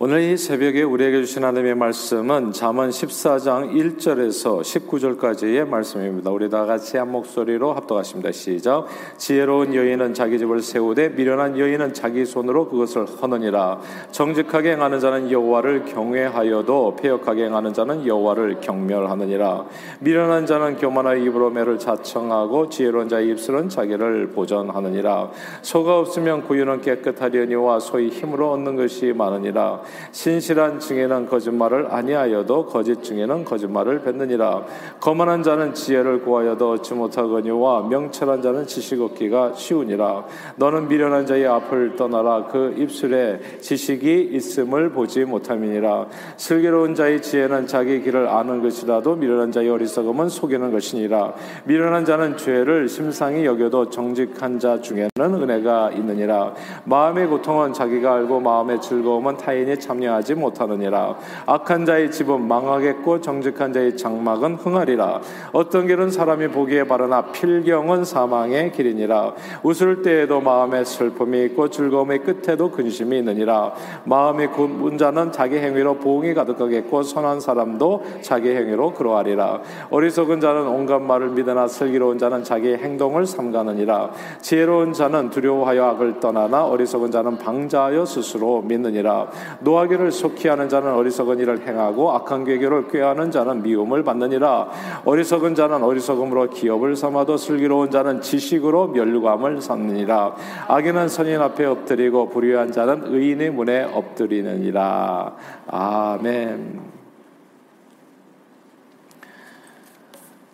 오늘 이 새벽에 우리에게 주신 하나님의 말씀은 잠언 14장 1절에서 19절까지의 말씀입니다. 우리 다 같이 한 목소리로 합독하십니다. 시작. 지혜로운 여인은 자기 집을 세우되 미련한 여인은 자기 손으로 그것을 허느니라. 정직하게 행하는 자는 여호와를 경외하여도 폐역하게 행하는 자는 여호와를 경멸하느니라. 미련한 자는 교만하여 입으로 매를 자청하고 지혜로운 자의 입술은 자기를 보전하느니라. 소가 없으면 구유는 깨끗하려니와 소의 힘으로 얻는 것이 많으니라. 신실한 증에는 거짓말을 아니하여도 거짓 증에는 거짓말을 뱉느니라. 거만한 자는 지혜를 구하여도 얻지 못하거니와 명철한 자는 지식 얻기가 쉬우니라. 너는 미련한 자의 앞을 떠나라. 그 입술에 지식이 있음을 보지 못함이니라. 슬기로운 자의 지혜는 자기 길을 아는 것이라도 미련한 자의 어리석음은 속이는 것이니라. 미련한 자는 죄를 심상히 여겨도 정직한 자 중에는 은혜가 있느니라. 마음의 고통은 자기가 알고 마음의 즐거움은 타인이 참여하지 못하느니라. 악한 자의 집은 망하겠고 정직한 자의 장막은 흥하리라. 어떤 길은 사람이 보기에 바르나 필경은 사망의 길이니라. 웃을 때에도 마음에 슬픔이 있고 즐거움의 끝에도 근심이 있느니라. 마음이 굽은 자는 자기 행위로 보응이 가득하겠고 선한 사람도 자기 행위로 그러하리라. 어리석은 자는 온갖 말을 믿으나 슬기로운 자는 자기 행동을 삼가느니라. 지혜로운 자는 두려워하여 악을 떠나나 어리석은 자는 방자하여 스스로 믿느니라 노하기를 속히 하는 자는 어리석은 일을 행하고 악한 계교를 꾀하는 자는 미움을 받느니라. 어리석은 자는 어리석음으로 기업을 삼아도 슬기로운 자는 지식으로 멸감을 삼느니라. 악인은 선인 앞에 엎드리고 불의한 자는 의인의 문에 엎드리느니라. 아멘.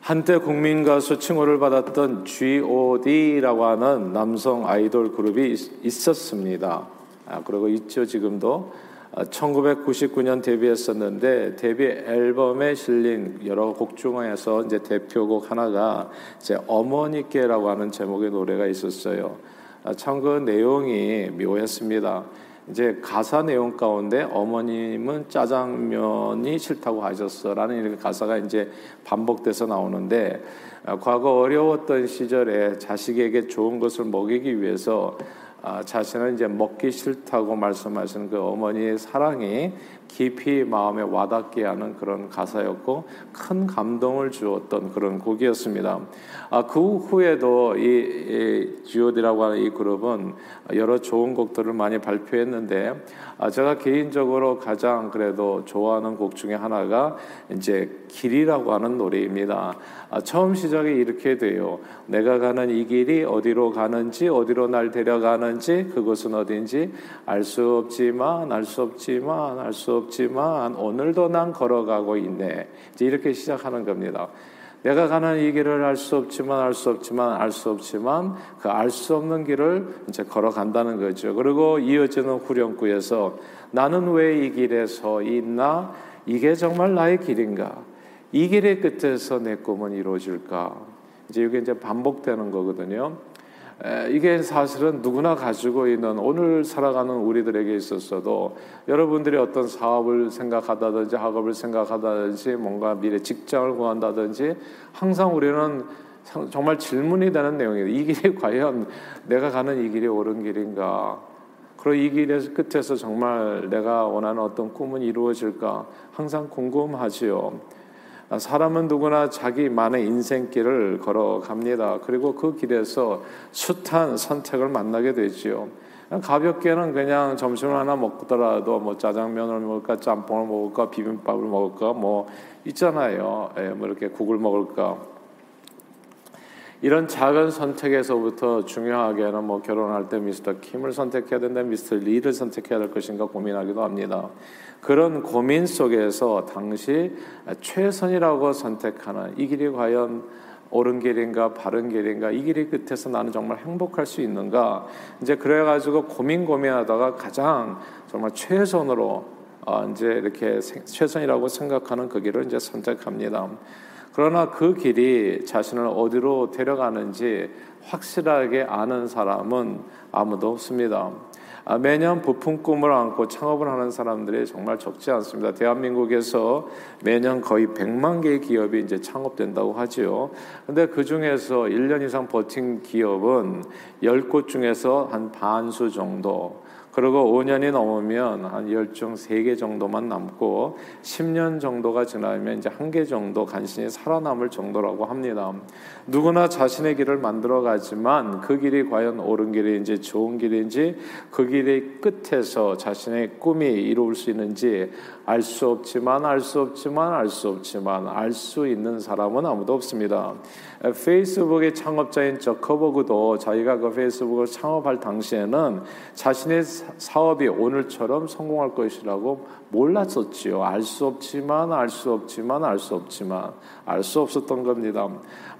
한때 국민 가수 칭호를 받았던 G.O.D라고 하는 남성 아이돌 그룹이 있었습니다. 아, 그리고 있죠 지금도 1999년 아, 데뷔했었는데 데뷔 앨범에 실린 여러 곡 중에서 이제 대표곡 하나가 이제 어머니께라고 하는 제목의 노래가 있었어요. 아, 참그 내용이 묘했습니다. 이제 가사 내용 가운데 어머님은 짜장면이 싫다고 하셨어라는 가사가 이제 반복돼서 나오는데 아, 과거 어려웠던 시절에 자식에게 좋은 것을 먹이기 위해서 아, 자신은 이제 먹기 싫다고 말씀하시는 그 어머니의 사랑이 깊이 마음에 와닿게 하는 그런 가사였고 큰 감동을 주었던 그런 곡이었습니다. 아, 그 후에도 이, 이 G.O.D라고 하는 이 그룹은 여러 좋은 곡들을 많이 발표했는데 아, 제가 개인적으로 가장 그래도 좋아하는 곡 중에 하나가 이제 길이라고 하는 노래입니다. 아, 처음 시작이 이렇게 돼요. 내가 가는 이 길이 어디로 가는지 어디로 날 데려가는지 그곳은 어딘지 알 수 없지만 알 수 없지만 알수 없지만 오늘도 난 걸어가고 있네. 이제 이렇게 시작하는 겁니다. 내가 가는 이 길을 알 수 없지만 알 수 없지만 알 수 없지만 그 알 수 없는 길을 이제 걸어간다는 거죠. 그리고 이어지는 후렴구에서 나는 왜 이 길에 서 있나? 이게 정말 나의 길인가? 이 길의 끝에서 내 꿈은 이루어질까? 이제 이게 이제 반복되는 거거든요. 이게 사실은 누구나 가지고 있는 오늘 살아가는 우리들에게 있었어도 여러분들이 어떤 사업을 생각하다든지 학업을 생각하다든지 뭔가 미래 직장을 구한다든지 항상 우리는 정말 질문이 되는 내용이에요. 이 길이 과연 내가 가는 이 길이 옳은 길인가? 그리고 이 길의 끝에서 정말 내가 원하는 어떤 꿈은 이루어질까? 항상 궁금하지요. 아, 사람은 누구나 자기만의 인생길을 걸어갑니다. 그리고 그 길에서 숱한 선택을 만나게 되지요. 가볍게는 그냥 점심을 하나 먹더라도 뭐 짜장면을 먹을까, 짬뽕을 먹을까, 비빔밥을 먹을까, 뭐 있잖아요. 예, 뭐 이렇게 국을 먹을까. 이런 작은 선택에서부터 중요하게는 뭐 결혼할 때 미스터 킴을 선택해야 된다, 미스터 리를 선택해야 될 것인가 고민하기도 합니다. 그런 고민 속에서 당시 최선이라고 선택하는 이 길이 과연 옳은 길인가 바른 길인가 이 길이 끝에서 나는 정말 행복할 수 있는가 이제 그래가지고 고민 고민하다가 가장 정말 최선으로 어 이제 이렇게 최선이라고 생각하는 그 길을 이제 선택합니다. 그러나 그 길이 자신을 어디로 데려가는지 확실하게 아는 사람은 아무도 없습니다. 아, 매년 부품 꿈을 안고 창업을 하는 사람들이 정말 적지 않습니다. 대한민국에서 매년 거의 100만 개의 기업이 이제 창업된다고 하지요. 근데 그 중에서 1년 이상 버틴 기업은 10곳 중에서 한 반수 정도 그리고 5년이 넘으면 한 열중 3개 정도만 남고 10년 정도가 지나면 이제 한 개 정도 간신히 살아남을 정도라고 합니다. 누구나 자신의 길을 만들어 가지만 그 길이 과연 옳은 길인지 좋은 길인지 그 길의 끝에서 자신의 꿈이 이루어질 수 있는지 알 수 없지만 알 수 없지만 알 수 없지만 알 수 있는 사람은 아무도 없습니다. 페이스북의 창업자인 저커버그도 자기가 그 페이스북을 창업할 당시에는 자신의 사업이 오늘처럼 성공할 것이라고 몰랐었지요. 알 수 없지만 알 수 없지만 알 수 없지만 알 수 없었던 겁니다.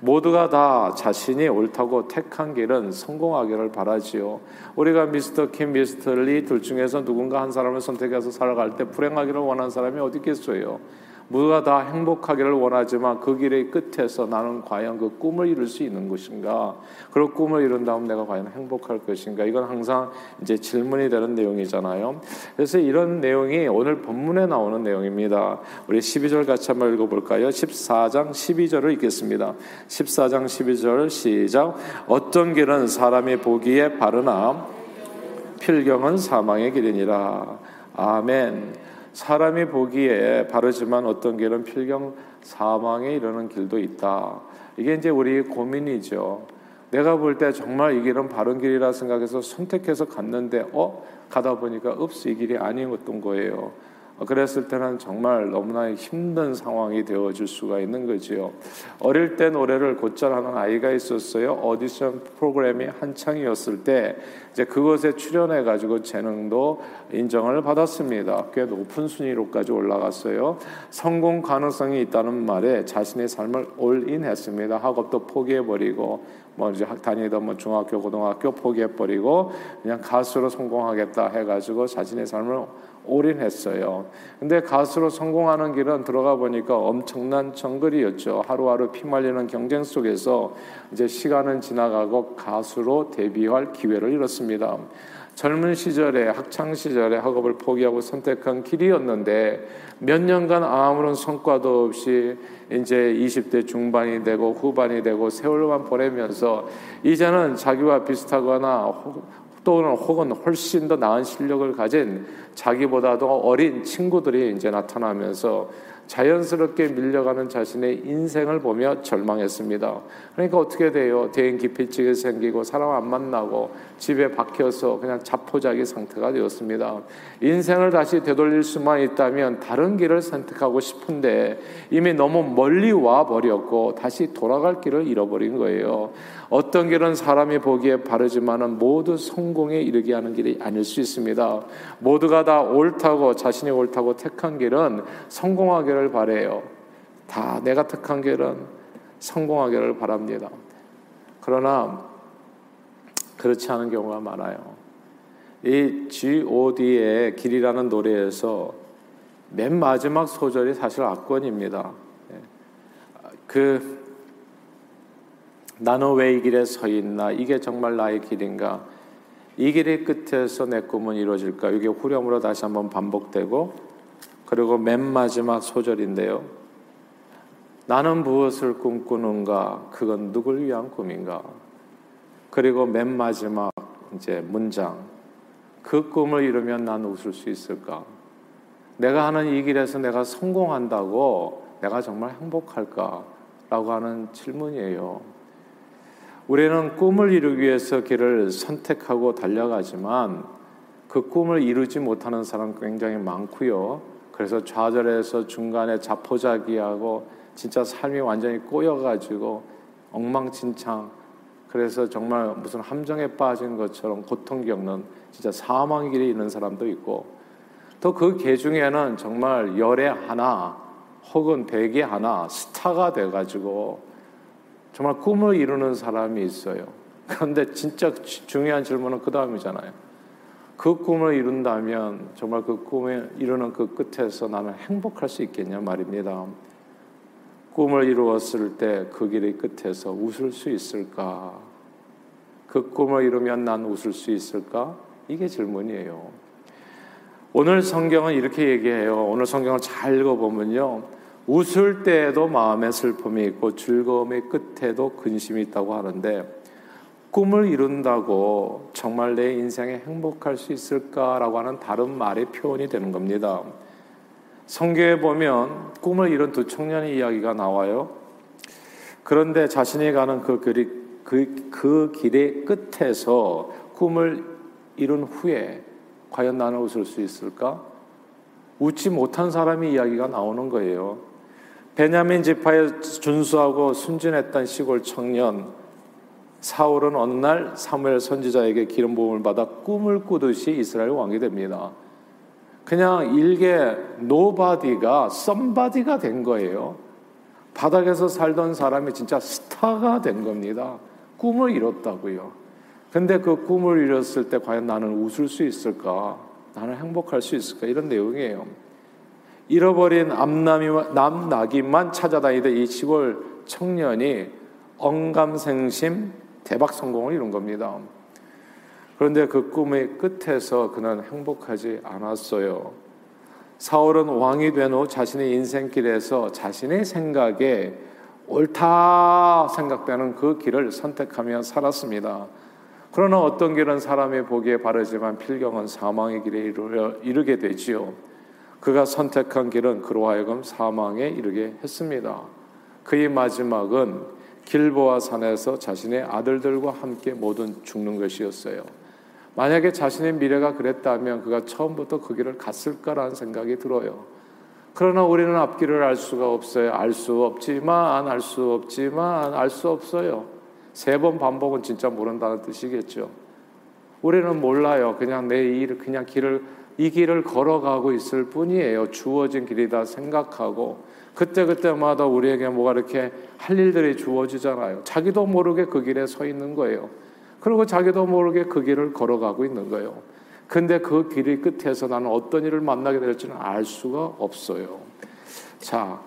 모두가 다 자신이 옳다고 택한 길은 성공하기를 바라지요. 우리가 미스터 킴, 미스터 리 둘 중에서 누군가 한 사람을 선택해서 살아갈 때 불행하기를 원 하는 사람이 어디 있겠어요? 모두가 다 행복하기를 원하지만 그 길의 끝에서 나는 과연 그 꿈을 이룰 수 있는 것인가? 그런 꿈을 이룬 다음 내가 과연 행복할 것인가? 이건 항상 이제 질문이 되는 내용이잖아요. 그래서 이런 내용이 오늘 본문에 나오는 내용입니다. 우리 12절 같이 한번 읽어볼까요? 14장 12절을 읽겠습니다. 14장 12절 시작. 어떤 길은 사람이 보기에 바르나 필경은 사망의 길이니라. 아멘. 사람이 보기에 바르지만 어떤 길은 필경 사망에 이르는 길도 있다. 이게 이제 우리 고민이죠. 내가 볼 때 정말 이 길은 바른 길이라 생각해서 선택해서 갔는데 어 가다 보니까 없이 이 길이 아니었던 거예요. 그랬을 때는 정말 너무나 힘든 상황이 되어질 수가 있는 거지요. 어릴 때 노래를 곧잘 하는 아이가 있었어요. 오디션 프로그램이 한창이었을 때 이제 그것에 출연해 가지고 재능도 인정을 받았습니다. 꽤 높은 순위로까지 올라갔어요. 성공 가능성이 있다는 말에 자신의 삶을 올인했습니다. 학업도 포기해 버리고 뭐 이제 다니던 뭐 중학교 고등학교 포기해 버리고 그냥 가수로 성공하겠다 해 가지고 자신의 삶을 올인했어요. 근데 가수로 성공하는 길은 들어가 보니까 엄청난 정글이었죠. 하루하루 피말리는 경쟁 속에서 이제 시간은 지나가고 가수로 데뷔할 기회를 잃었습니다. 젊은 시절에 학창 시절에 학업을 포기하고 선택한 길이었는데 몇 년간 아무런 성과도 없이 이제 20대 중반이 되고 후반이 되고 세월만 보내면서 이제는 자기와 비슷하거나 또는 혹은 훨씬 더 나은 실력을 가진 자기보다도 어린 친구들이 이제 나타나면서 자연스럽게 밀려가는 자신의 인생을 보며 절망했습니다. 그러니까 어떻게 돼요? 대인 기피증이 생기고 사람 안 만나고 집에 박혀서 그냥 자포자기 상태가 되었습니다. 인생을 다시 되돌릴 수만 있다면 다른 길을 선택하고 싶은데 이미 너무 멀리 와 버렸고 다시 돌아갈 길을 잃어버린 거예요. 어떤 길은 사람이 보기에 바르지만은 모두 성공에 이르게 하는 길이 아닐 수 있습니다. 모두가 다 옳다고 자신이 옳다고 택한 길은 성공하 기를 바래요. 다 내가 택한 길은 성공하기를 바랍니다. 그러나 그렇지 않은 경우가 많아요. 이 G.O.D의 길이라는 노래에서 맨 마지막 소절이 사실 악권입니다. 예. 그 나는 왜 이 길에 서 있나? 이게 정말 나의 길인가? 이 길의 끝에서 내 꿈은 이루어질까? 이게 후렴으로 다시 한번 반복되고 그리고 맨 마지막 소절인데요. 나는 무엇을 꿈꾸는가? 그건 누굴 위한 꿈인가? 그리고 맨 마지막 이제 문장. 그 꿈을 이루면 난 웃을 수 있을까? 내가 하는 이 길에서 내가 성공한다고 내가 정말 행복할까? 라고 하는 질문이에요. 우리는 꿈을 이루기 위해서 길을 선택하고 달려가지만 그 꿈을 이루지 못하는 사람 굉장히 많고요. 그래서 좌절해서 중간에 자포자기하고 진짜 삶이 완전히 꼬여가지고 엉망진창 그래서 정말 무슨 함정에 빠진 것처럼 고통 겪는 진짜 사망 길에 있는 사람도 있고 또 그 개 중에는 정말 열에 하나 혹은 백에 하나 스타가 돼가지고 정말 꿈을 이루는 사람이 있어요. 그런데 진짜 중요한 질문은 그 다음이잖아요. 그 꿈을 이룬다면 정말 그 꿈을 이루는 그 끝에서 나는 행복할 수 있겠냐 말입니다. 꿈을 이루었을 때 그 길의 끝에서 웃을 수 있을까? 그 꿈을 이루면 난 웃을 수 있을까? 이게 질문이에요. 오늘 성경은 이렇게 얘기해요. 오늘 성경을 잘 읽어보면요. 웃을 때에도 마음의 슬픔이 있고 즐거움의 끝에도 근심이 있다고 하는데 꿈을 이룬다고 정말 내 인생에 행복할 수 있을까라고 하는 다른 말의 표현이 되는 겁니다. 성경에 보면 꿈을 이룬 두 청년의 이야기가 나와요. 그런데 자신이 가는 그 길이, 그, 그 길의 끝에서 꿈을 이룬 후에 과연 나는 웃을 수 있을까? 웃지 못한 사람의 이야기가 나오는 거예요. 베냐민 지파에 준수하고 순진했던 시골 청년 사울은 어느 날 사무엘 선지자에게 기름 부음을 받아 꿈을 꾸듯이 이스라엘 왕이 됩니다. 그냥 일개 nobody가 somebody가 된 거예요. 바닥에서 살던 사람이 진짜 스타가 된 겁니다. 꿈을 이뤘다고요. 근데 그 꿈을 이뤘을 때 과연 나는 웃을 수 있을까? 나는 행복할 수 있을까? 이런 내용이에요. 잃어버린 암남이 남나기만 찾아다니던 이 시골 청년이 언감생심 대박 성공을 이룬 겁니다. 그런데 그 꿈의 끝에서 그는 행복하지 않았어요. 사울은 왕이 된 후 자신의 인생길에서 자신의 생각에 옳다 생각되는 그 길을 선택하며 살았습니다. 그러나 어떤 길은 사람의 보기에 바르지만 필경은 사망의 길에 이르, 이르게 되지요. 그가 선택한 길은 그로 하여금 사망에 이르게 했습니다. 그의 마지막은 길보아 산에서 자신의 아들들과 함께 모든 죽는 것이었어요. 만약에 자신의 미래가 그랬다면 그가 처음부터 그 길을 갔을까라는 생각이 들어요. 그러나 우리는 앞길을 알 수가 없어요. 알 수 없지만, 알 수 없지만, 알 수 없어요. 세 번 반복은 진짜 모른다는 뜻이겠죠. 우리는 몰라요. 그냥 내 일, 그냥 길을 이 길을 걸어가고 있을 뿐이에요. 주어진 길이다 생각하고 그때그때마다 우리에게 뭐가 이렇게 할 일들이 주어지잖아요. 자기도 모르게 그 길에 서 있는 거예요. 그리고 자기도 모르게 그 길을 걸어가고 있는 거예요. 근데 그 길의 끝에서 나는 어떤 일을 만나게 될지는 알 수가 없어요. 자,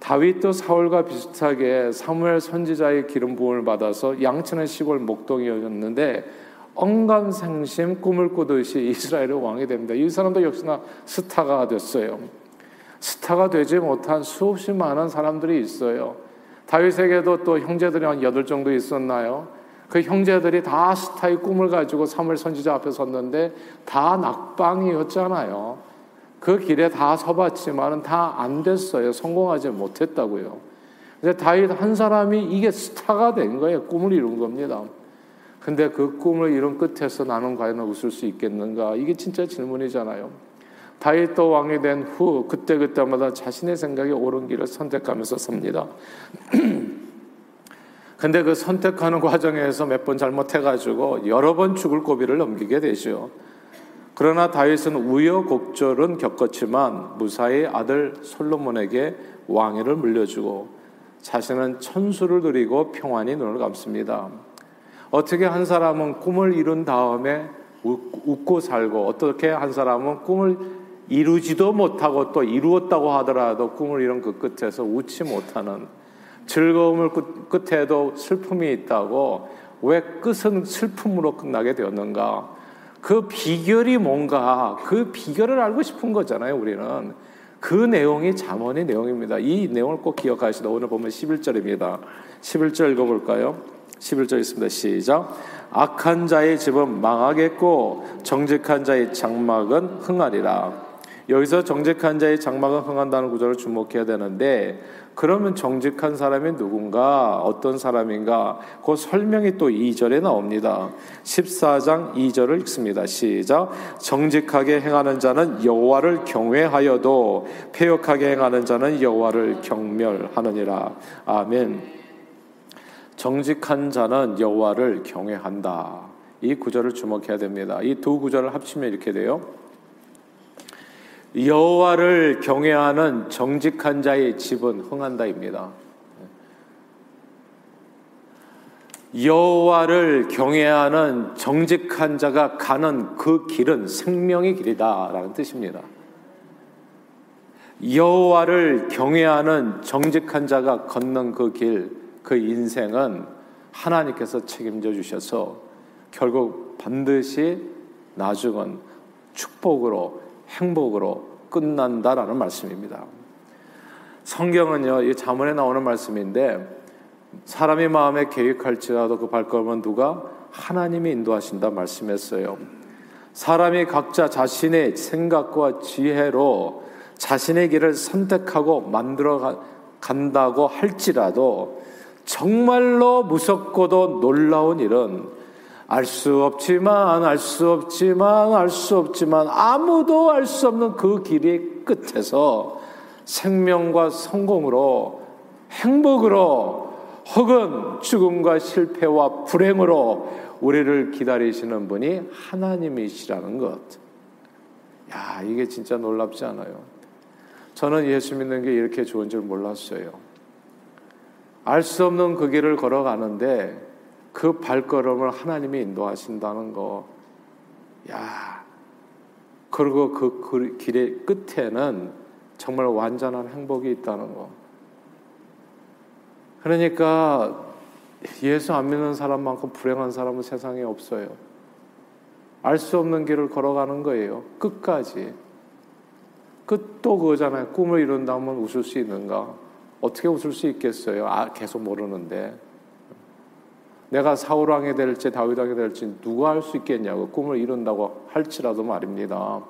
다윗도 사울과 비슷하게 사무엘 선지자의 기름 부음을 받아서 양치는 시골 목동이었는데 언감생심 꿈을 꾸듯이 이스라엘의 왕이 됩니다. 이 사람도 역시나 스타가 됐어요. 스타가 되지 못한 수없이 많은 사람들이 있어요. 다윗에게도 또 형제들이 한 여덟 정도 있었나요? 그 형제들이 다 스타의 꿈을 가지고 사물 선지자 앞에 섰는데 다 낙방이었잖아요. 그 길에 다 서봤지만은 다 안 됐어요. 성공하지 못했다고요. 근데 다윗 한 사람이 이게 스타가 된 거예요. 꿈을 이룬 겁니다. 근데 그 꿈을 이룬 끝에서 나는 과연 웃을 수 있겠는가? 이게 진짜 질문이잖아요. 다윗도 왕이 된 후 그때 그때마다 자신의 생각에 옳은 길을 선택하면서 삽니다. 근데 그 선택하는 과정에서 몇 번 잘못해가지고 여러 번 죽을 고비를 넘기게 되죠. 그러나 다윗은 우여곡절은 겪었지만 무사히 아들 솔로몬에게 왕위를 물려주고 자신은 천수를 누리고 평안히 눈을 감습니다. 어떻게 한 사람은 꿈을 이룬 다음에 웃고 살고 어떻게 한 사람은 꿈을 이루지도 못하고 또 이루었다고 하더라도 꿈을 이룬 그 끝에서 웃지 못하는 즐거움을 끝, 에도 슬픔이 있다고 왜 끝은 슬픔으로 끝나게 되었는가? 그 비결이 뭔가 그 비결을 알고 싶은 거잖아요, 우리는. 그 내용이 잠언의 내용입니다. 이 내용을 꼭 기억하시다. 오늘 보면 11절입니다. 11절 읽어볼까요? 11절 있습니다. 시작. 악한 자의 집은 망하겠고 정직한 자의 장막은 흥하리라. 여기서 정직한 자의 장막은 흥한다는 구절을 주목해야 되는데 그러면 정직한 사람이 누군가 어떤 사람인가 그 설명이 또 2절에 나옵니다. 14장 2절을 읽습니다. 시작. 정직하게 행하는 자는 여호와를 경외하여도 폐역하게 행하는 자는 여호와를 경멸하느니라. 아멘. 정직한 자는 여호와를 경외한다. 이 구절을 주목해야 됩니다. 이 두 구절을 합치면 이렇게 돼요. 여호와를 경외하는 정직한 자의 집은 흥한다입니다. 여호와를 경외하는 정직한 자가 가는 그 길은 생명의 길이다라는 뜻입니다. 여호와를 경외하는 정직한 자가 걷는 그 길, 그 인생은 하나님께서 책임져 주셔서 결국 반드시 나중은 축복으로 행복으로 끝난다라는 말씀입니다. 성경은요, 이 자문에 나오는 말씀인데 사람이 마음에 계획할지라도 그 발걸음은 누가 하나님이 인도하신다 말씀했어요. 사람이 각자 자신의 생각과 지혜로 자신의 길을 선택하고 만들어 간다고 할지라도 정말로 무섭고도 놀라운 일은 알 수 없지만 알 수 없지만 알 수 없지만 아무도 알 수 없는 그 길의 끝에서 생명과 성공으로 행복으로 혹은 죽음과 실패와 불행으로 우리를 기다리시는 분이 하나님이시라는 것. 야, 이게 진짜 놀랍지 않아요? 저는 예수 믿는 게 이렇게 좋은 줄 몰랐어요. 알 수 없는 그 길을 걸어가는데 그 발걸음을 하나님이 인도하신다는 거. 야, 그리고 그 길의 끝에는 정말 완전한 행복이 있다는 거. 그러니까 예수 안 믿는 사람만큼 불행한 사람은 세상에 없어요. 알 수 없는 길을 걸어가는 거예요. 끝까지. 끝도 그거잖아요. 꿈을 이룬다면 웃을 수 있는가? 어떻게 웃을 수 있겠어요? 아, 계속 모르는데. 내가 사울 왕이 될지 다윗 왕이 될지 누가 할수 있겠냐고 꿈을 이룬다고 할지라도 말입니다.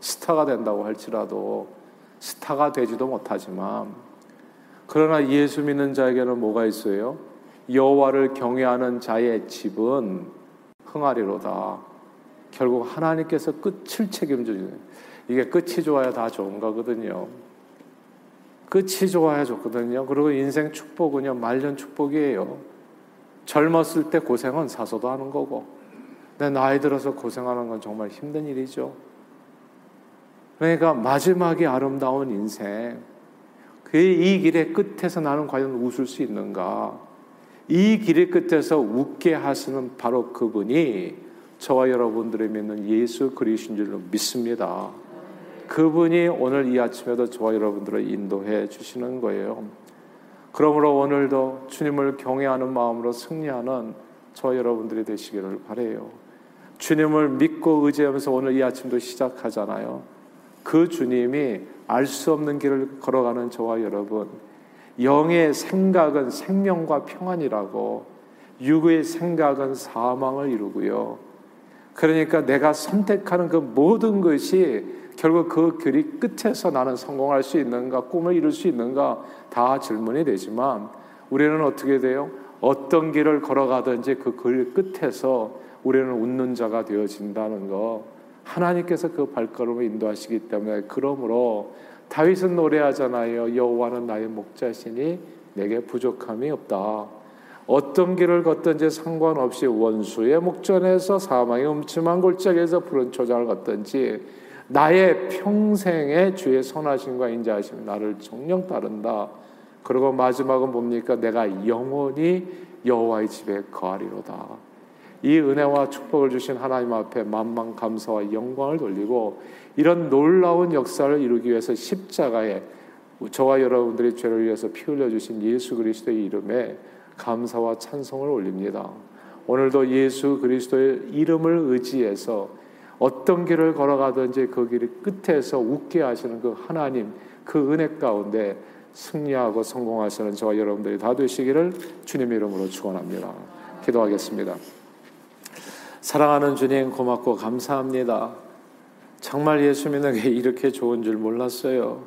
스타가 된다고 할지라도 스타가 되지도 못하지만 그러나 예수 믿는 자에게는 뭐가 있어요? 여호와를 경외하는 자의 집은 흥하리로다. 결국 하나님께서 끝을 책임지는 이게 끝이 좋아야 다 좋은 거거든요. 끝이 좋아야 좋거든요. 그리고 인생 축복은요 말년 축복이에요. 젊었을 때 고생은 사서도 하는 거고, 내 나이 들어서 고생하는 건 정말 힘든 일이죠. 그러니까 마지막에 아름다운 인생, 그이 길의 끝에서 나는 과연 웃을 수 있는가? 이 길의 끝에서 웃게 하시는 바로 그분이 저와 여러분들이 믿는 예수 그리스도인 줄로 믿습니다. 그분이 오늘 이 아침에도 저와 여러분들을 인도해 주시는 거예요. 그러므로 오늘도 주님을 경외하는 마음으로 승리하는 저와 여러분들이 되시기를 바래요. 주님을 믿고 의지하면서 오늘 이 아침도 시작하잖아요. 그 주님이 알 수 없는 길을 걸어가는 저와 여러분, 영의 생각은 생명과 평안이라고, 육의 생각은 사망을 이루고요. 그러니까 내가 선택하는 그 모든 것이 결국 그 길이 끝에서 나는 성공할 수 있는가, 꿈을 이룰 수 있는가, 다 질문이 되지만 우리는 어떻게 돼요? 어떤 길을 걸어가든지 그 길 끝에서 우리는 웃는 자가 되어진다는 거. 하나님께서 그 발걸음을 인도하시기 때문에 그러므로 다윗은 노래하잖아요. 여호와는 나의 목자시니 내게 부족함이 없다. 어떤 길을 걷든지 상관없이 원수의 목전에서 사망의 음침한 골짜기에서 푸른 초장을 걷든지 나의 평생의 주의 선하심과 인자하심 나를 정령 따른다. 그리고 마지막은 뭡니까? 내가 영원히 여호와의 집에 거하리로다. 이 은혜와 축복을 주신 하나님 앞에 만만 감사와 영광을 돌리고 이런 놀라운 역사를 이루기 위해서 십자가에 저와 여러분들의 죄를 위해서 피 흘려 주신 예수 그리스도의 이름에 감사와 찬송을 올립니다. 오늘도 예수 그리스도의 이름을 의지해서 어떤 길을 걸어가든지 그길 끝에서 웃게 하시는 그 하나님 그 은혜 가운데 승리하고 성공하시는 저와 여러분들이 다 되시기를 주님의 이름으로 축원합니다. 기도하겠습니다. 사랑하는 주님 고맙고 감사합니다. 정말 예수 믿는 게 이렇게 좋은 줄 몰랐어요.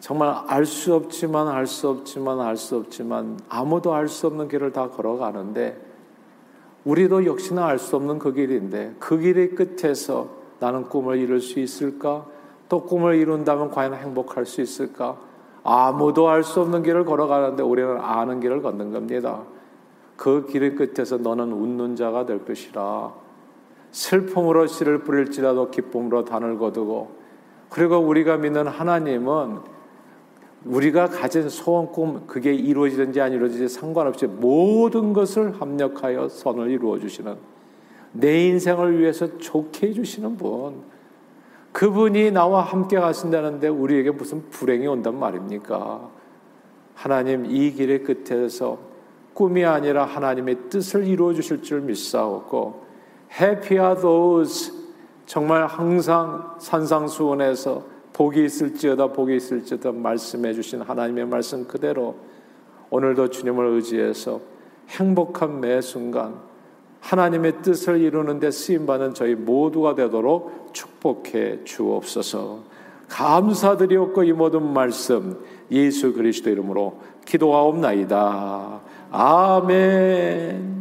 정말 알 수 없지만 알 수 없지만 알 수 없지만 아무도 알 수 없는 길을 다 걸어가는데 우리도 역시나 알 수 없는 그 길인데 그 길의 끝에서 나는 꿈을 이룰 수 있을까? 또 꿈을 이룬다면 과연 행복할 수 있을까? 아무도 알 수 없는 길을 걸어가는데 우리는 아는 길을 걷는 겁니다. 그 길의 끝에서 너는 웃는 자가 될 것이라. 슬픔으로 씨를 뿌릴지라도 기쁨으로 단을 거두고 그리고 우리가 믿는 하나님은 우리가 가진 소원 꿈 그게 이루어지든지 안 이루어지든지 상관없이 모든 것을 합력하여 선을 이루어 주시는 내 인생을 위해서 좋게 해 주시는 분 그분이 나와 함께 가신다는데 우리에게 무슨 불행이 온단 말입니까? 하나님 이 길의 끝에서 꿈이 아니라 하나님의 뜻을 이루어 주실 줄 믿사옵고 Happy those 정말 항상 산상수원에서 복이 있을지어다 복이 있을지어다 말씀해 주신 하나님의 말씀 그대로 오늘도 주님을 의지해서 행복한 매 순간 하나님의 뜻을 이루는 데 쓰임 받는 저희 모두가 되도록 축복해 주옵소서. 감사드리옵고 이 모든 말씀 예수 그리스도 이름으로 기도하옵나이다. 아멘.